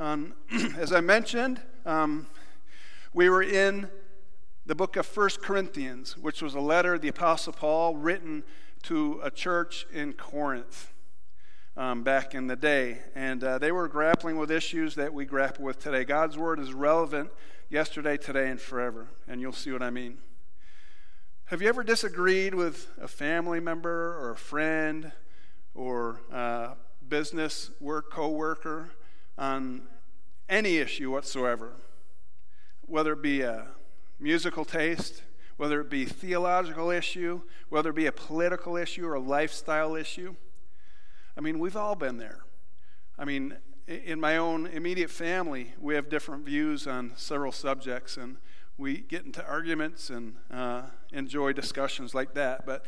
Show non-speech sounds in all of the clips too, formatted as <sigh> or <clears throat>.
Um, <clears throat> as I mentioned, um, we were in the book of First Corinthians, which was a letter the Apostle Paul written to a church in Corinth um, back in the day. And uh, they were grappling with issues that we grapple with today. God's Word is relevant yesterday, today, and forever. And you'll see what I mean. Have you ever disagreed with a family member or a friend or a business work coworker? On any issue whatsoever, whether it be a musical taste, whether it be a theological issue, whether it be a political issue or a lifestyle issue. I mean, we've all been there. I mean, in my own immediate family, we have different views on several subjects, and we get into arguments and uh, enjoy discussions like that. But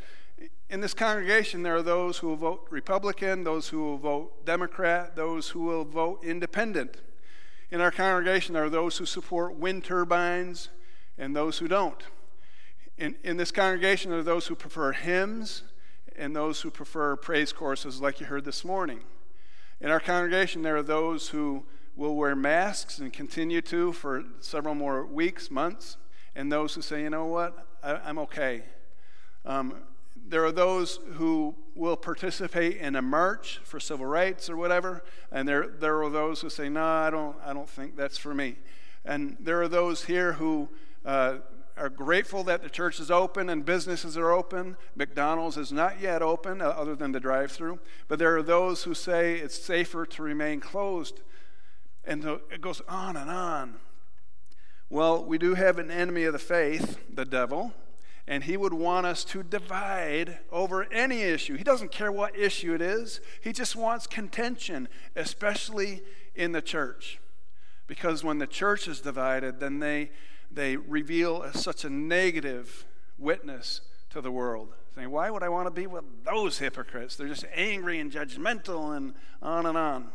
in this congregation, there are those who will vote Republican, those who will vote Democrat, those who will vote independent. In our congregation, there are those who support wind turbines and those who don't. In, in this congregation, there are those who prefer hymns and those who prefer praise courses, like you heard this morning. In our congregation, there are those who will wear masks and continue to for several more weeks, months, and those who say, you know what, I, am okay. Um, there are those who will participate in a march for civil rights or whatever, and there, there are those who say, no, I don't, I don't think that's for me. And there are those here who uh, are grateful that the church is open and businesses are open. McDonald's is not yet open, uh, other than the drive through. But there are those who say it's safer to remain closed. And so it goes on and on. Well, we do have an enemy of the faith, the devil, and he would want us to divide over any issue. He doesn't care what issue it is, he just wants contention, especially in the church. Because when the church is divided, then they, they reveal a, such a negative witness to the world. Saying, why would I want to be with those hypocrites? They're just angry and judgmental and on and on.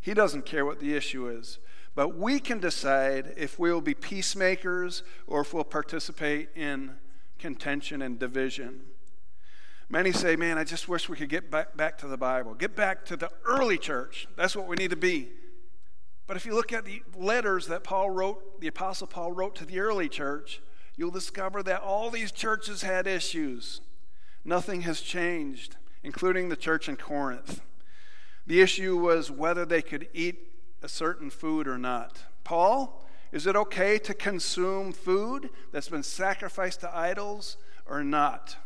He doesn't care what the issue is. But we can decide if we will be peacemakers or if we'll participate in contention and division. Many say, man, I just wish we could get back, back to the Bible, get back to the early church. That's what we need to be. But if you look at the letters that Paul wrote, the Apostle Paul wrote to the early church, you'll discover that all these churches had issues. Nothing has changed, including the church in Corinth. The issue was whether they could eat a certain food or not. Paul, is it okay to consume food that's been sacrificed to idols or not?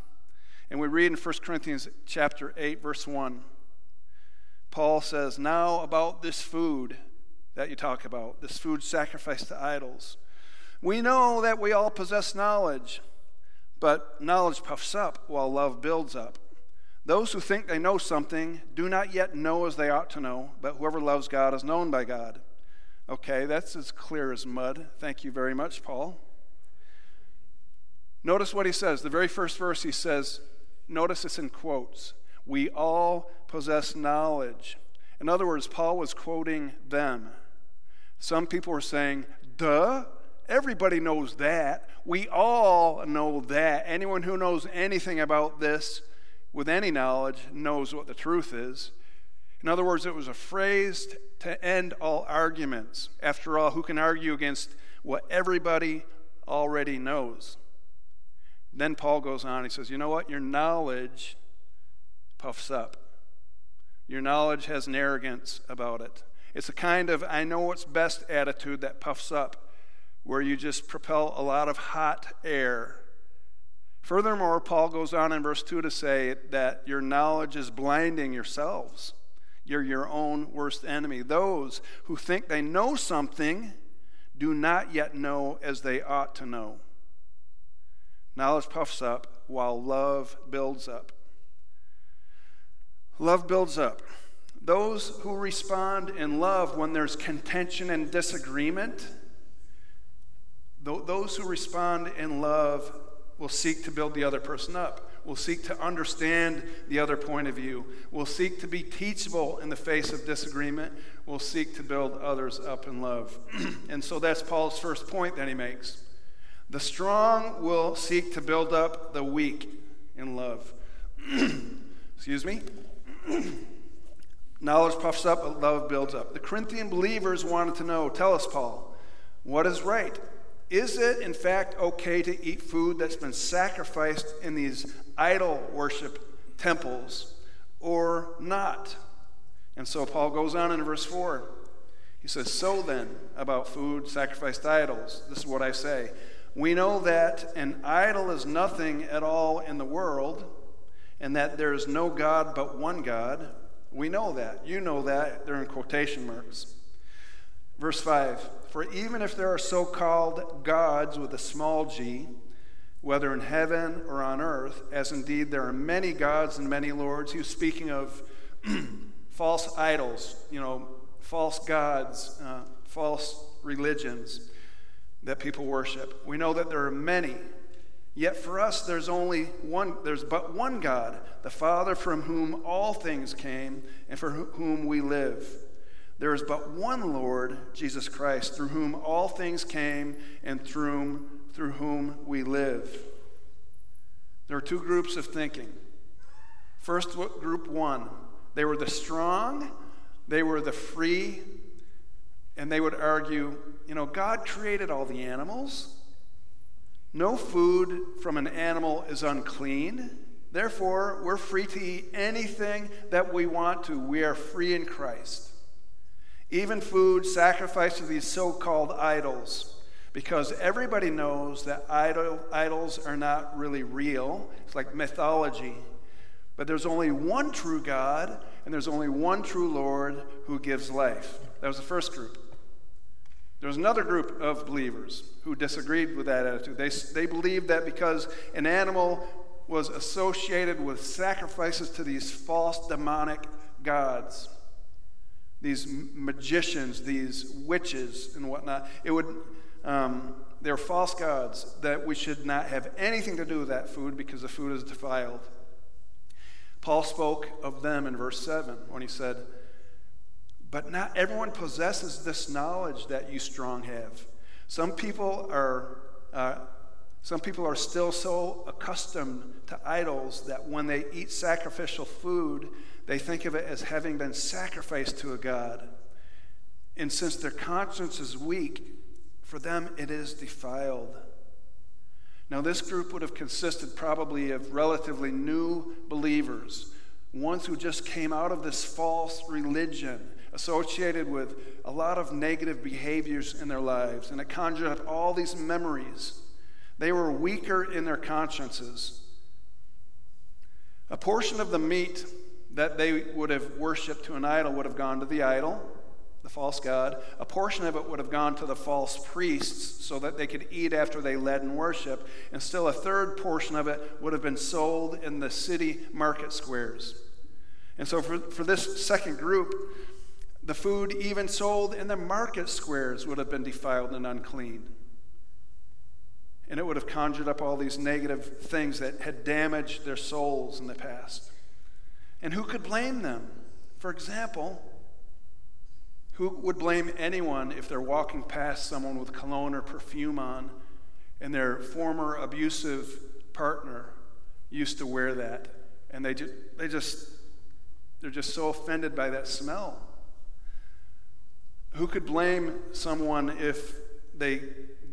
And we read in 1 Corinthians chapter 8 verse 1. Paul says, "Now about this food that you talk about, this food sacrificed to idols. We know that we all possess knowledge, but knowledge puffs up while love builds up. Those who think they know something do not yet know as they ought to know, but whoever loves God is known by God." Okay, that's as clear as mud. Thank you very much, Paul. Notice what he says. The very first verse he says, notice it's in quotes. We all possess knowledge. In other words, Paul was quoting them. Some people were saying, duh, everybody knows that. We all know that. Anyone who knows anything about this with any knowledge knows what the truth is. In other words, it was a phrase to end all arguments. After all, who can argue against what everybody already knows? Then Paul goes on, he says, You know what? Your knowledge puffs up. Your knowledge has an arrogance about it. It's a kind of I know what's best attitude that puffs up, where you just propel a lot of hot air. Furthermore, Paul goes on in verse 2 to say that your knowledge is blinding yourselves. You're your own worst enemy. Those who think they know something do not yet know as they ought to know. Knowledge puffs up while love builds up. Love builds up. Those who respond in love when there's contention and disagreement, those who respond in love will seek to build the other person up. We'll seek to understand the other point of view. We'll seek to be teachable in the face of disagreement. We'll seek to build others up in love. <clears throat> and so that's Paul's first point that he makes. The strong will seek to build up the weak in love. <clears throat> Excuse me. <clears throat> Knowledge puffs up, but love builds up. The Corinthian believers wanted to know tell us, Paul, what is right? Is it, in fact, okay to eat food that's been sacrificed in these idol worship temples or not? And so Paul goes on in verse 4. He says, So then, about food sacrificed to idols, this is what I say. We know that an idol is nothing at all in the world, and that there is no God but one God. We know that. You know that. They're in quotation marks. Verse 5 For even if there are so called gods with a small g, whether in heaven or on earth, as indeed there are many gods and many lords, he was speaking of <clears throat> false idols, you know, false gods, uh, false religions that people worship. We know that there are many. Yet for us, there's only one, there's but one God, the Father from whom all things came and for whom we live. There is but one Lord, Jesus Christ, through whom all things came and through whom, through whom we live. There are two groups of thinking. First, group one, they were the strong, they were the free, and they would argue, you know, God created all the animals. No food from an animal is unclean. Therefore, we're free to eat anything that we want to. We are free in Christ. Even food sacrificed to these so called idols, because everybody knows that idol, idols are not really real. It's like mythology. But there's only one true God, and there's only one true Lord who gives life. That was the first group. There was another group of believers who disagreed with that attitude. They, they believed that because an animal was associated with sacrifices to these false demonic gods, these magicians, these witches, and whatnot, it would. Um, they're false gods that we should not have anything to do with that food because the food is defiled. Paul spoke of them in verse 7 when he said, but not everyone possesses this knowledge that you strong have. Some people are. Uh, some people are still so accustomed to idols that when they eat sacrificial food, they think of it as having been sacrificed to a god. And since their conscience is weak, for them it is defiled. Now, this group would have consisted probably of relatively new believers, ones who just came out of this false religion associated with a lot of negative behaviors in their lives, and it conjured up all these memories. They were weaker in their consciences. A portion of the meat that they would have worshiped to an idol would have gone to the idol, the false god. A portion of it would have gone to the false priests so that they could eat after they led in worship. And still, a third portion of it would have been sold in the city market squares. And so, for, for this second group, the food, even sold in the market squares, would have been defiled and unclean. And it would have conjured up all these negative things that had damaged their souls in the past. And who could blame them? For example, who would blame anyone if they're walking past someone with cologne or perfume on and their former abusive partner used to wear that? And they just, they just, they're just so offended by that smell. Who could blame someone if they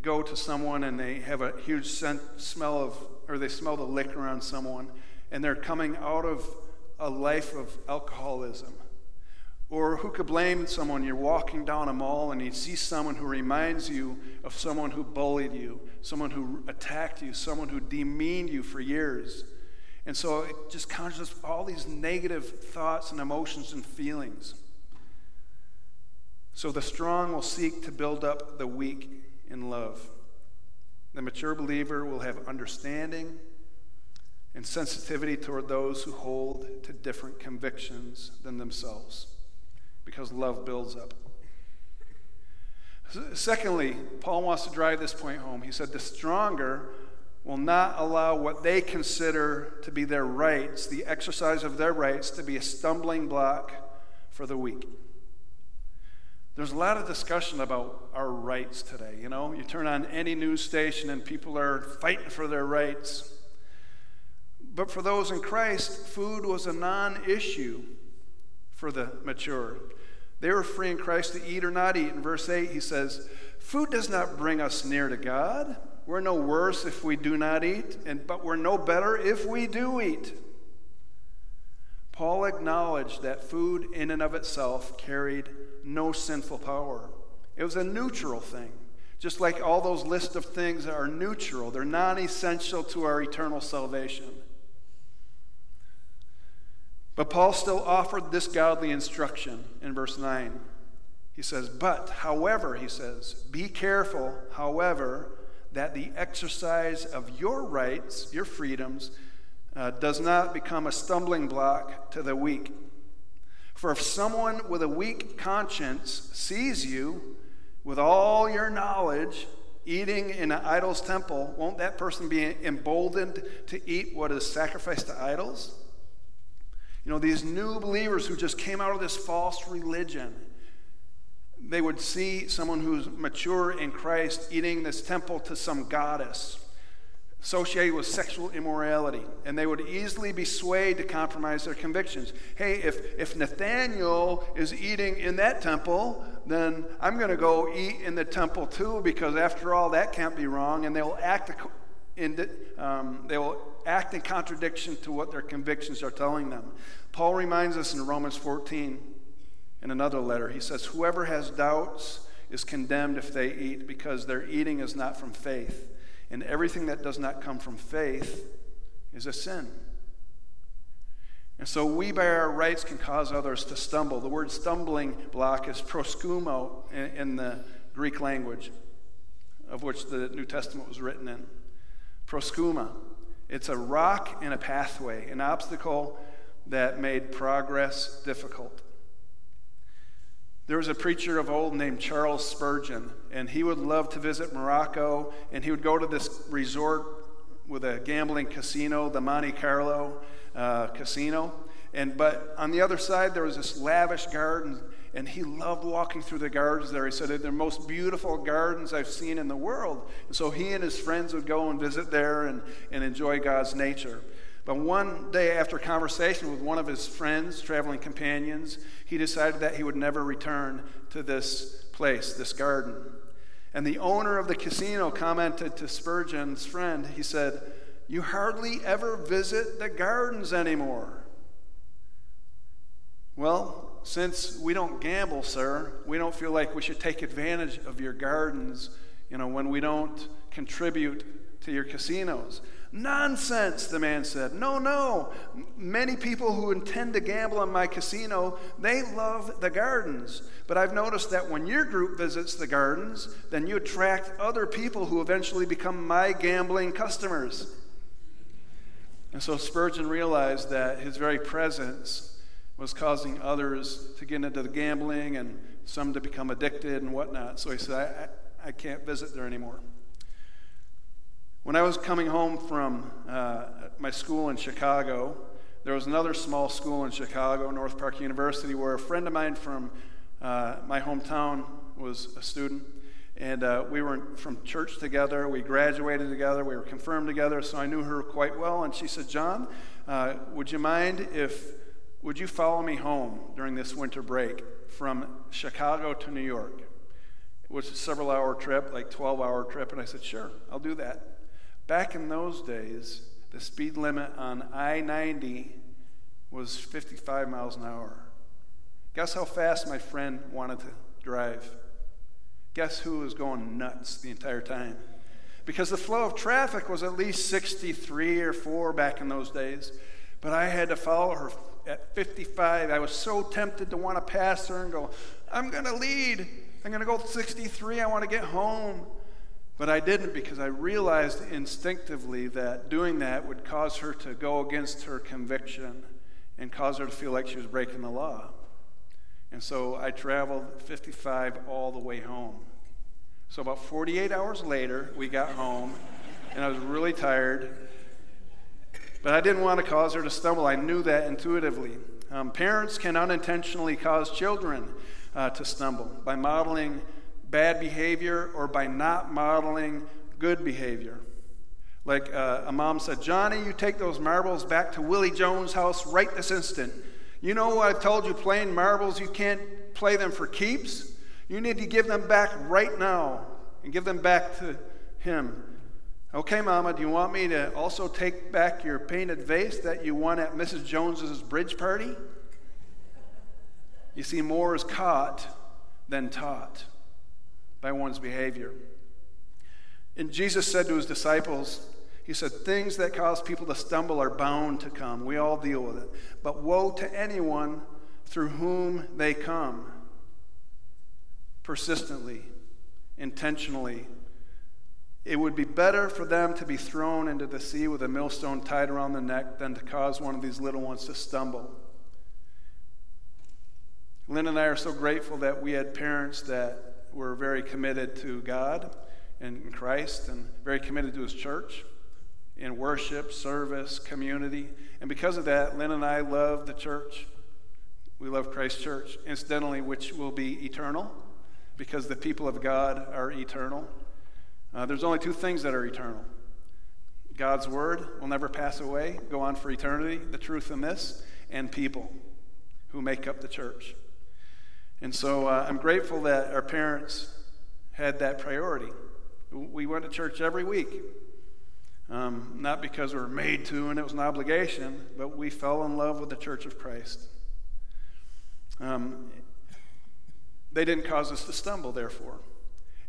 go to someone and they have a huge scent, smell of, or they smell the liquor on someone and they're coming out of a life of alcoholism? Or who could blame someone? You're walking down a mall and you see someone who reminds you of someone who bullied you, someone who attacked you, someone who demeaned you for years. And so it just conjures up all these negative thoughts and emotions and feelings. So the strong will seek to build up the weak in love. The mature believer will have understanding and sensitivity toward those who hold to different convictions than themselves because love builds up. Secondly, Paul wants to drive this point home. He said, The stronger will not allow what they consider to be their rights, the exercise of their rights, to be a stumbling block for the weak. There's a lot of discussion about our rights today. You know, you turn on any news station and people are fighting for their rights. But for those in Christ, food was a non issue for the mature. They were free in Christ to eat or not eat. In verse 8, he says, Food does not bring us near to God. We're no worse if we do not eat, and, but we're no better if we do eat. Paul acknowledged that food in and of itself carried no sinful power. It was a neutral thing. Just like all those list of things that are neutral, they're non essential to our eternal salvation. But Paul still offered this godly instruction in verse 9. He says, But, however, he says, be careful, however, that the exercise of your rights, your freedoms, uh, does not become a stumbling block to the weak. For if someone with a weak conscience sees you with all your knowledge, eating in an idol's temple, won't that person be emboldened to eat what is sacrificed to idols? You know, these new believers who just came out of this false religion, they would see someone who's mature in Christ eating this temple to some goddess associated with sexual immorality, and they would easily be swayed to compromise their convictions. Hey, if, if Nathaniel is eating in that temple, then I'm going to go eat in the temple too, because after all, that can't be wrong, and they'll act in, um, they will act in contradiction to what their convictions are telling them. Paul reminds us in Romans 14, in another letter, he says, Whoever has doubts is condemned if they eat, because their eating is not from faith and everything that does not come from faith is a sin. And so we, by our rights, can cause others to stumble. The word stumbling block is proskomma in, the Greek language, of which the New Testament was written in. Proskomma. It's a rock in a pathway, an obstacle that made progress difficult. There was a preacher of old named Charles Spurgeon, and he would love to visit Monaco, and he would go to this resort with a gambling casino, the Monte Carlo uh, Casino. And but on the other side, there was this lavish garden, and he loved walking through the gardens there. He said they're the most beautiful gardens I've seen in the world. And so he and his friends would go and visit there and, and enjoy God's nature. But one day, after conversation with one of his friends, traveling companions, he decided that he would never return to this place, this garden. And the owner of the casino commented to Spurgeon's friend, he said, You hardly ever visit the gardens anymore. Well, since we don't gamble, sir, we don't feel like we should take advantage of your gardens, you know, when we don't contribute to your casinos. Nonsense, the man said. No, no. Many people who intend to gamble in my casino, they love the gardens. But I've noticed that when your group visits the gardens, then you attract other people who eventually become my gambling customers. And so Spurgeon realized that his very presence was causing others to get into the gambling and some to become addicted and whatnot. So he said, I, I can't visit there anymore. When I was coming home from uh, my school in Chicago, there was another small school in Chicago, North Park University, where a friend of mine from uh, my hometown was a student. And uh, we were from church together. We graduated together. We were confirmed together. So I knew her quite well. And she said, John, uh, would you mind if, would you follow me home during this winter break from Chicago to New York? It was a several hour trip, like 12 hour trip. And I said, sure, I'll do that. Back in those days, the speed limit on I 90 was 55 miles an hour. Guess how fast my friend wanted to drive? Guess who was going nuts the entire time? Because the flow of traffic was at least 63 or 4 back in those days. But I had to follow her at 55. I was so tempted to want to pass her and go, I'm going to lead. I'm going to go 63. I want to get home. But I didn't because I realized instinctively that doing that would cause her to go against her conviction and cause her to feel like she was breaking the law. And so I traveled 55 all the way home. So about 48 hours later, we got home, and I was really tired. But I didn't want to cause her to stumble. I knew that intuitively. Um, parents can unintentionally cause children uh, to stumble by modeling bad behavior or by not modeling good behavior. Like uh, a mom said, Johnny, you take those marbles back to Willie Jones' house right this instant. You know what I've told you playing marbles, you can't play them for keeps. You need to give them back right now and give them back to him. Okay, Mama, do you want me to also take back your painted vase that you won at Mrs. Jones's bridge party? You see, more is caught than taught by one's behavior. And Jesus said to his disciples, He said, Things that cause people to stumble are bound to come. We all deal with it. But woe to anyone through whom they come persistently, intentionally. It would be better for them to be thrown into the sea with a millstone tied around the neck than to cause one of these little ones to stumble. Lynn and I are so grateful that we had parents that were very committed to God and Christ and very committed to His church in worship, service, community. And because of that, Lynn and I love the church. We love Christ Church, incidentally, which will be eternal because the people of God are eternal. Uh, there's only two things that are eternal God's Word will never pass away, go on for eternity, the truth in this, and people who make up the church. And so uh, I'm grateful that our parents had that priority. We went to church every week. Um, not because we were made to and it was an obligation, but we fell in love with the Church of Christ. Um, they didn't cause us to stumble, therefore.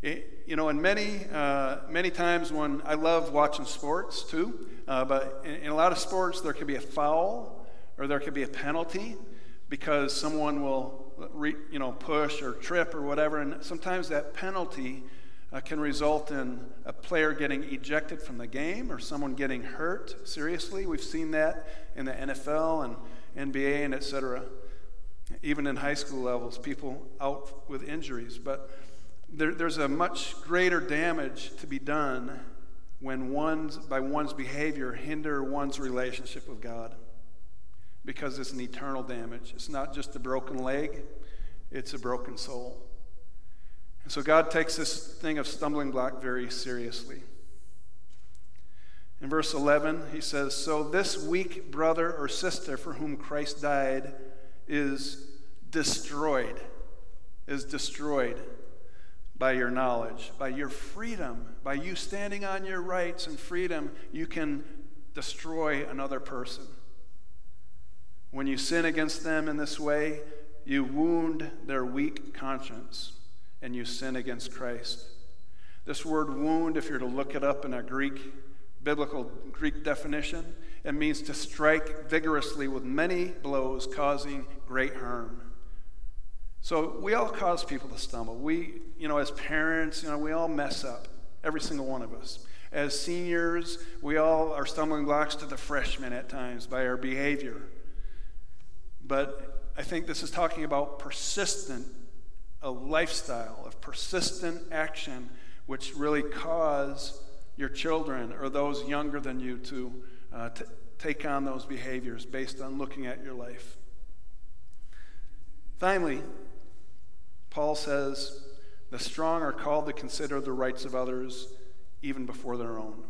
It, you know, and many, uh, many times when I love watching sports too, uh, but in, in, a lot of sports there could be a foul or there could be a penalty because someone will, re, you know, push or trip or whatever, and sometimes that penalty uh, can result in a player getting ejected from the game or someone getting hurt seriously. We've seen that in the NFL and NBA and et cetera. Even in high school levels, people out with injuries. But there, there's a much greater damage to be done when one's, by one's behavior, hinder one's relationship with God. Because it's an eternal damage. It's not just a broken leg, it's a broken soul. And so God takes this thing of stumbling block very seriously. In verse 11, he says, So this weak brother or sister for whom Christ died is destroyed, is destroyed by your knowledge, by your freedom, by you standing on your rights and freedom, you can destroy another person. When you sin against them in this way, you wound their weak conscience and you sin against Christ. This word wound, if you're to look it up in a Greek, biblical Greek definition, it means to strike vigorously with many blows, causing great harm. So we all cause people to stumble. We, you know, as parents, you know, we all mess up, every single one of us. As seniors, we all are stumbling blocks to the freshmen at times by our behavior. But I think this is talking about persistent a lifestyle of persistent action which really cause your children or those younger than you to uh, take on those behaviors based on looking at your life. Finally, Paul says the strong are called to consider the rights of others even before their own.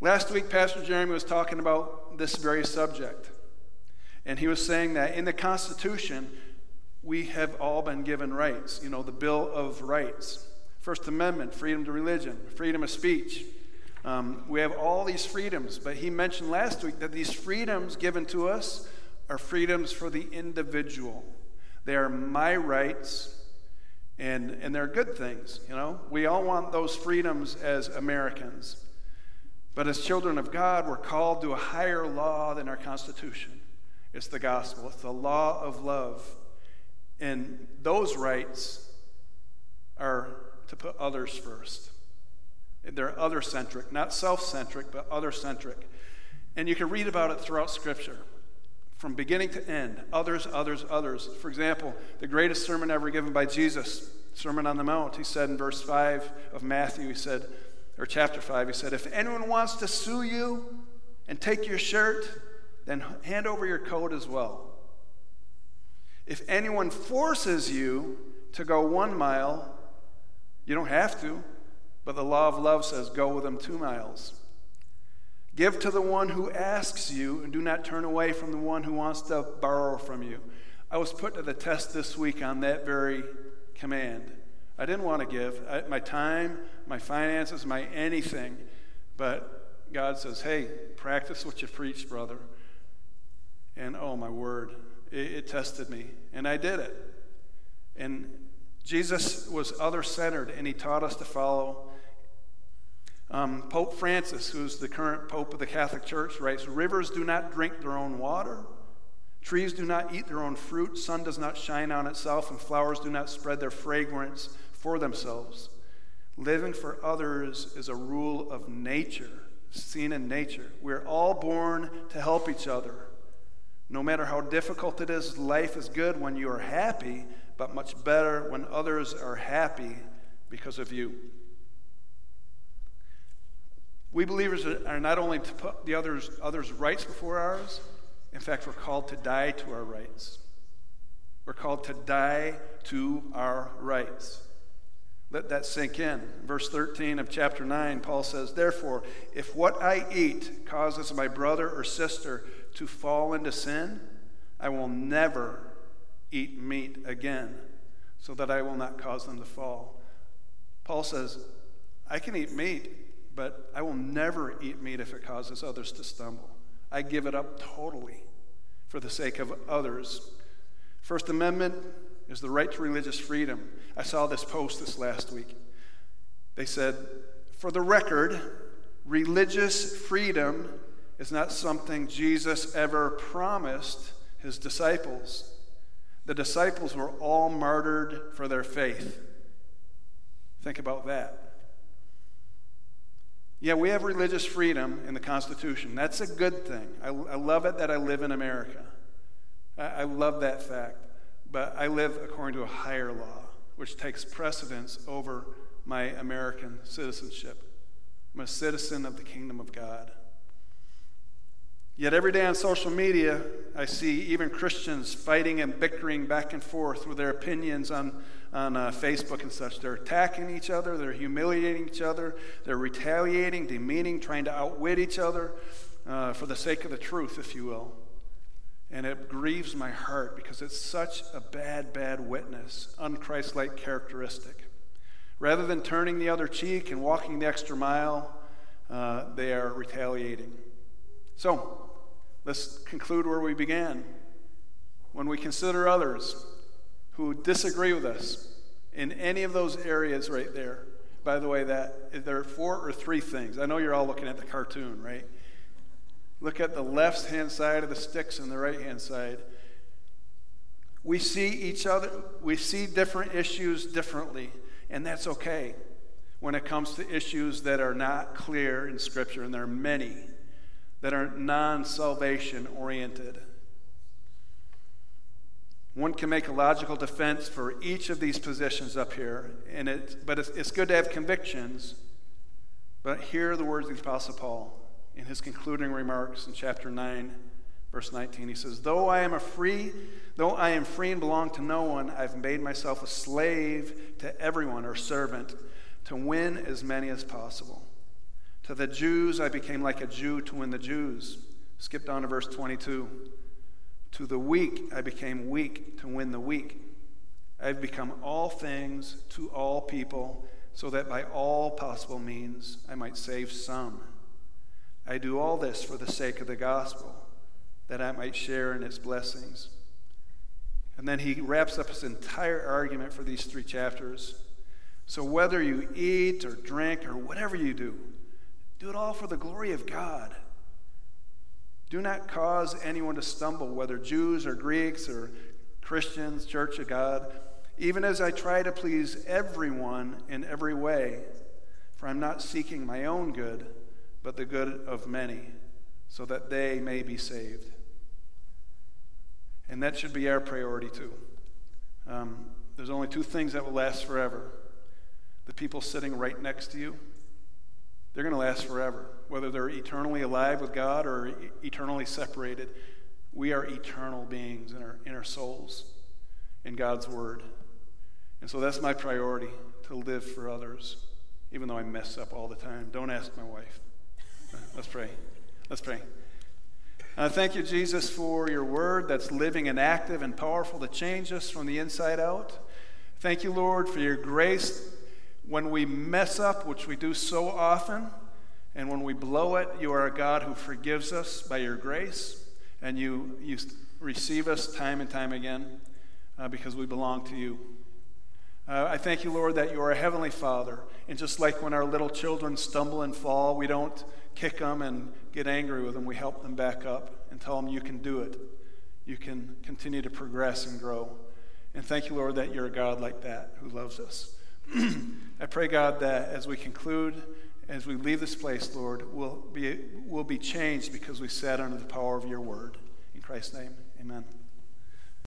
Last week, Pastor Jeremy was talking about this very subject. And he was saying that in the Constitution, we have all been given rights. You know, the Bill of Rights, First Amendment, freedom to religion, freedom of speech. Um, we have all these freedoms, but he mentioned last week that these freedoms given to us are freedoms for the individual. They are my rights, and, and they're good things, you know. We all want those freedoms as Americans. But as children of God, we're called to a higher law than our Constitution. It's the gospel, it's the law of love. And those rights are to put others first. They're other centric, not self centric, but other centric. And you can read about it throughout Scripture from beginning to end others, others, others. For example, the greatest sermon ever given by Jesus, Sermon on the Mount, he said in verse 5 of Matthew, he said, or chapter 5, he said, If anyone wants to sue you and take your shirt, then hand over your coat as well. If anyone forces you to go one mile, you don't have to, but the law of love says go with them two miles. Give to the one who asks you, and do not turn away from the one who wants to borrow from you. I was put to the test this week on that very command. I didn't want to give I, my time, my finances, my anything. But God says, hey, practice what you preach, brother. And oh, my word, it, it tested me. And I did it. And Jesus was other centered, and he taught us to follow um, Pope Francis, who's the current Pope of the Catholic Church, writes Rivers do not drink their own water, trees do not eat their own fruit, sun does not shine on itself, and flowers do not spread their fragrance for themselves. Living for others is a rule of nature, seen in nature. We're all born to help each other. No matter how difficult it is, life is good when you are happy, but much better when others are happy because of you. We believers are not only to put the others, others' rights before ours, in fact, we're called to die to our rights. We're called to die to our rights. Let that sink in. Verse 13 of chapter 9, Paul says, Therefore, if what I eat causes my brother or sister to fall into sin, I will never eat meat again, so that I will not cause them to fall. Paul says, I can eat meat, but I will never eat meat if it causes others to stumble. I give it up totally for the sake of others. First Amendment is the right to religious freedom. I saw this post this last week. They said, for the record, religious freedom is not something Jesus ever promised his disciples. The disciples were all martyred for their faith. Think about that. Yeah, we have religious freedom in the Constitution. That's a good thing. I, I love it that I live in America. I, I love that fact. But I live according to a higher law, which takes precedence over my American citizenship. I'm a citizen of the kingdom of God. Yet every day on social media, I see even Christians fighting and bickering back and forth with their opinions on on uh, Facebook and such. They're attacking each other, they're humiliating each other, they're retaliating, demeaning, trying to outwit each other uh, for the sake of the truth, if you will. And it grieves my heart because it's such a bad, bad witness, unchristlike characteristic. Rather than turning the other cheek and walking the extra mile, uh, they are retaliating. So, let's conclude where we began. When we consider others, who disagree with us in any of those areas right there. By the way, that there are four or three things. I know you're all looking at the cartoon, right? Look at the left hand side of the sticks and the right hand side. We see each other, we see different issues differently, and that's okay when it comes to issues that are not clear in Scripture, and there are many that are non salvation oriented. One can make a logical defense for each of these positions up here, and it, but it's, it's good to have convictions. But here are the words of the Apostle Paul in his concluding remarks in chapter 9, verse 19. He says, Though I am a free, though I am free and belong to no one, I've made myself a slave to everyone or servant to win as many as possible. To the Jews, I became like a Jew to win the Jews. Skip down to verse 22. To the weak, I became weak to win the weak. I've become all things to all people, so that by all possible means I might save some. I do all this for the sake of the gospel, that I might share in its blessings. And then he wraps up his entire argument for these three chapters. So whether you eat or drink or whatever you do, do it all for the glory of God. Do not cause anyone to stumble, whether Jews or Greeks or Christians, Church of God, even as I try to please everyone in every way. For I'm not seeking my own good, but the good of many, so that they may be saved. And that should be our priority too. Um, there's only two things that will last forever the people sitting right next to you, they're going to last forever whether they're eternally alive with God or eternally separated. We are eternal beings in our, in our souls in God's Word. And so that's my priority to live for others, even though I mess up all the time. Don't ask my wife. Let's pray. Let's pray. Uh, thank you, Jesus, for your word that's living and active and powerful to change us from the inside out. Thank you, Lord, for your grace when we mess up, which we do so often. And when we blow it, you are a God who forgives us by your grace, and you, you receive us time and time again uh, because we belong to you. Uh, I thank you, Lord, that you are a heavenly Father. And just like when our little children stumble and fall, we don't kick them and get angry with them. We help them back up and tell them you can do it. You can continue to progress and grow. And thank you, Lord, that you're a God like that who loves us. <clears throat> I pray, God, that as we conclude, as we leave this place, Lord, we'll be, we'll be changed because we sat under the power of your word. In Christ's name, amen.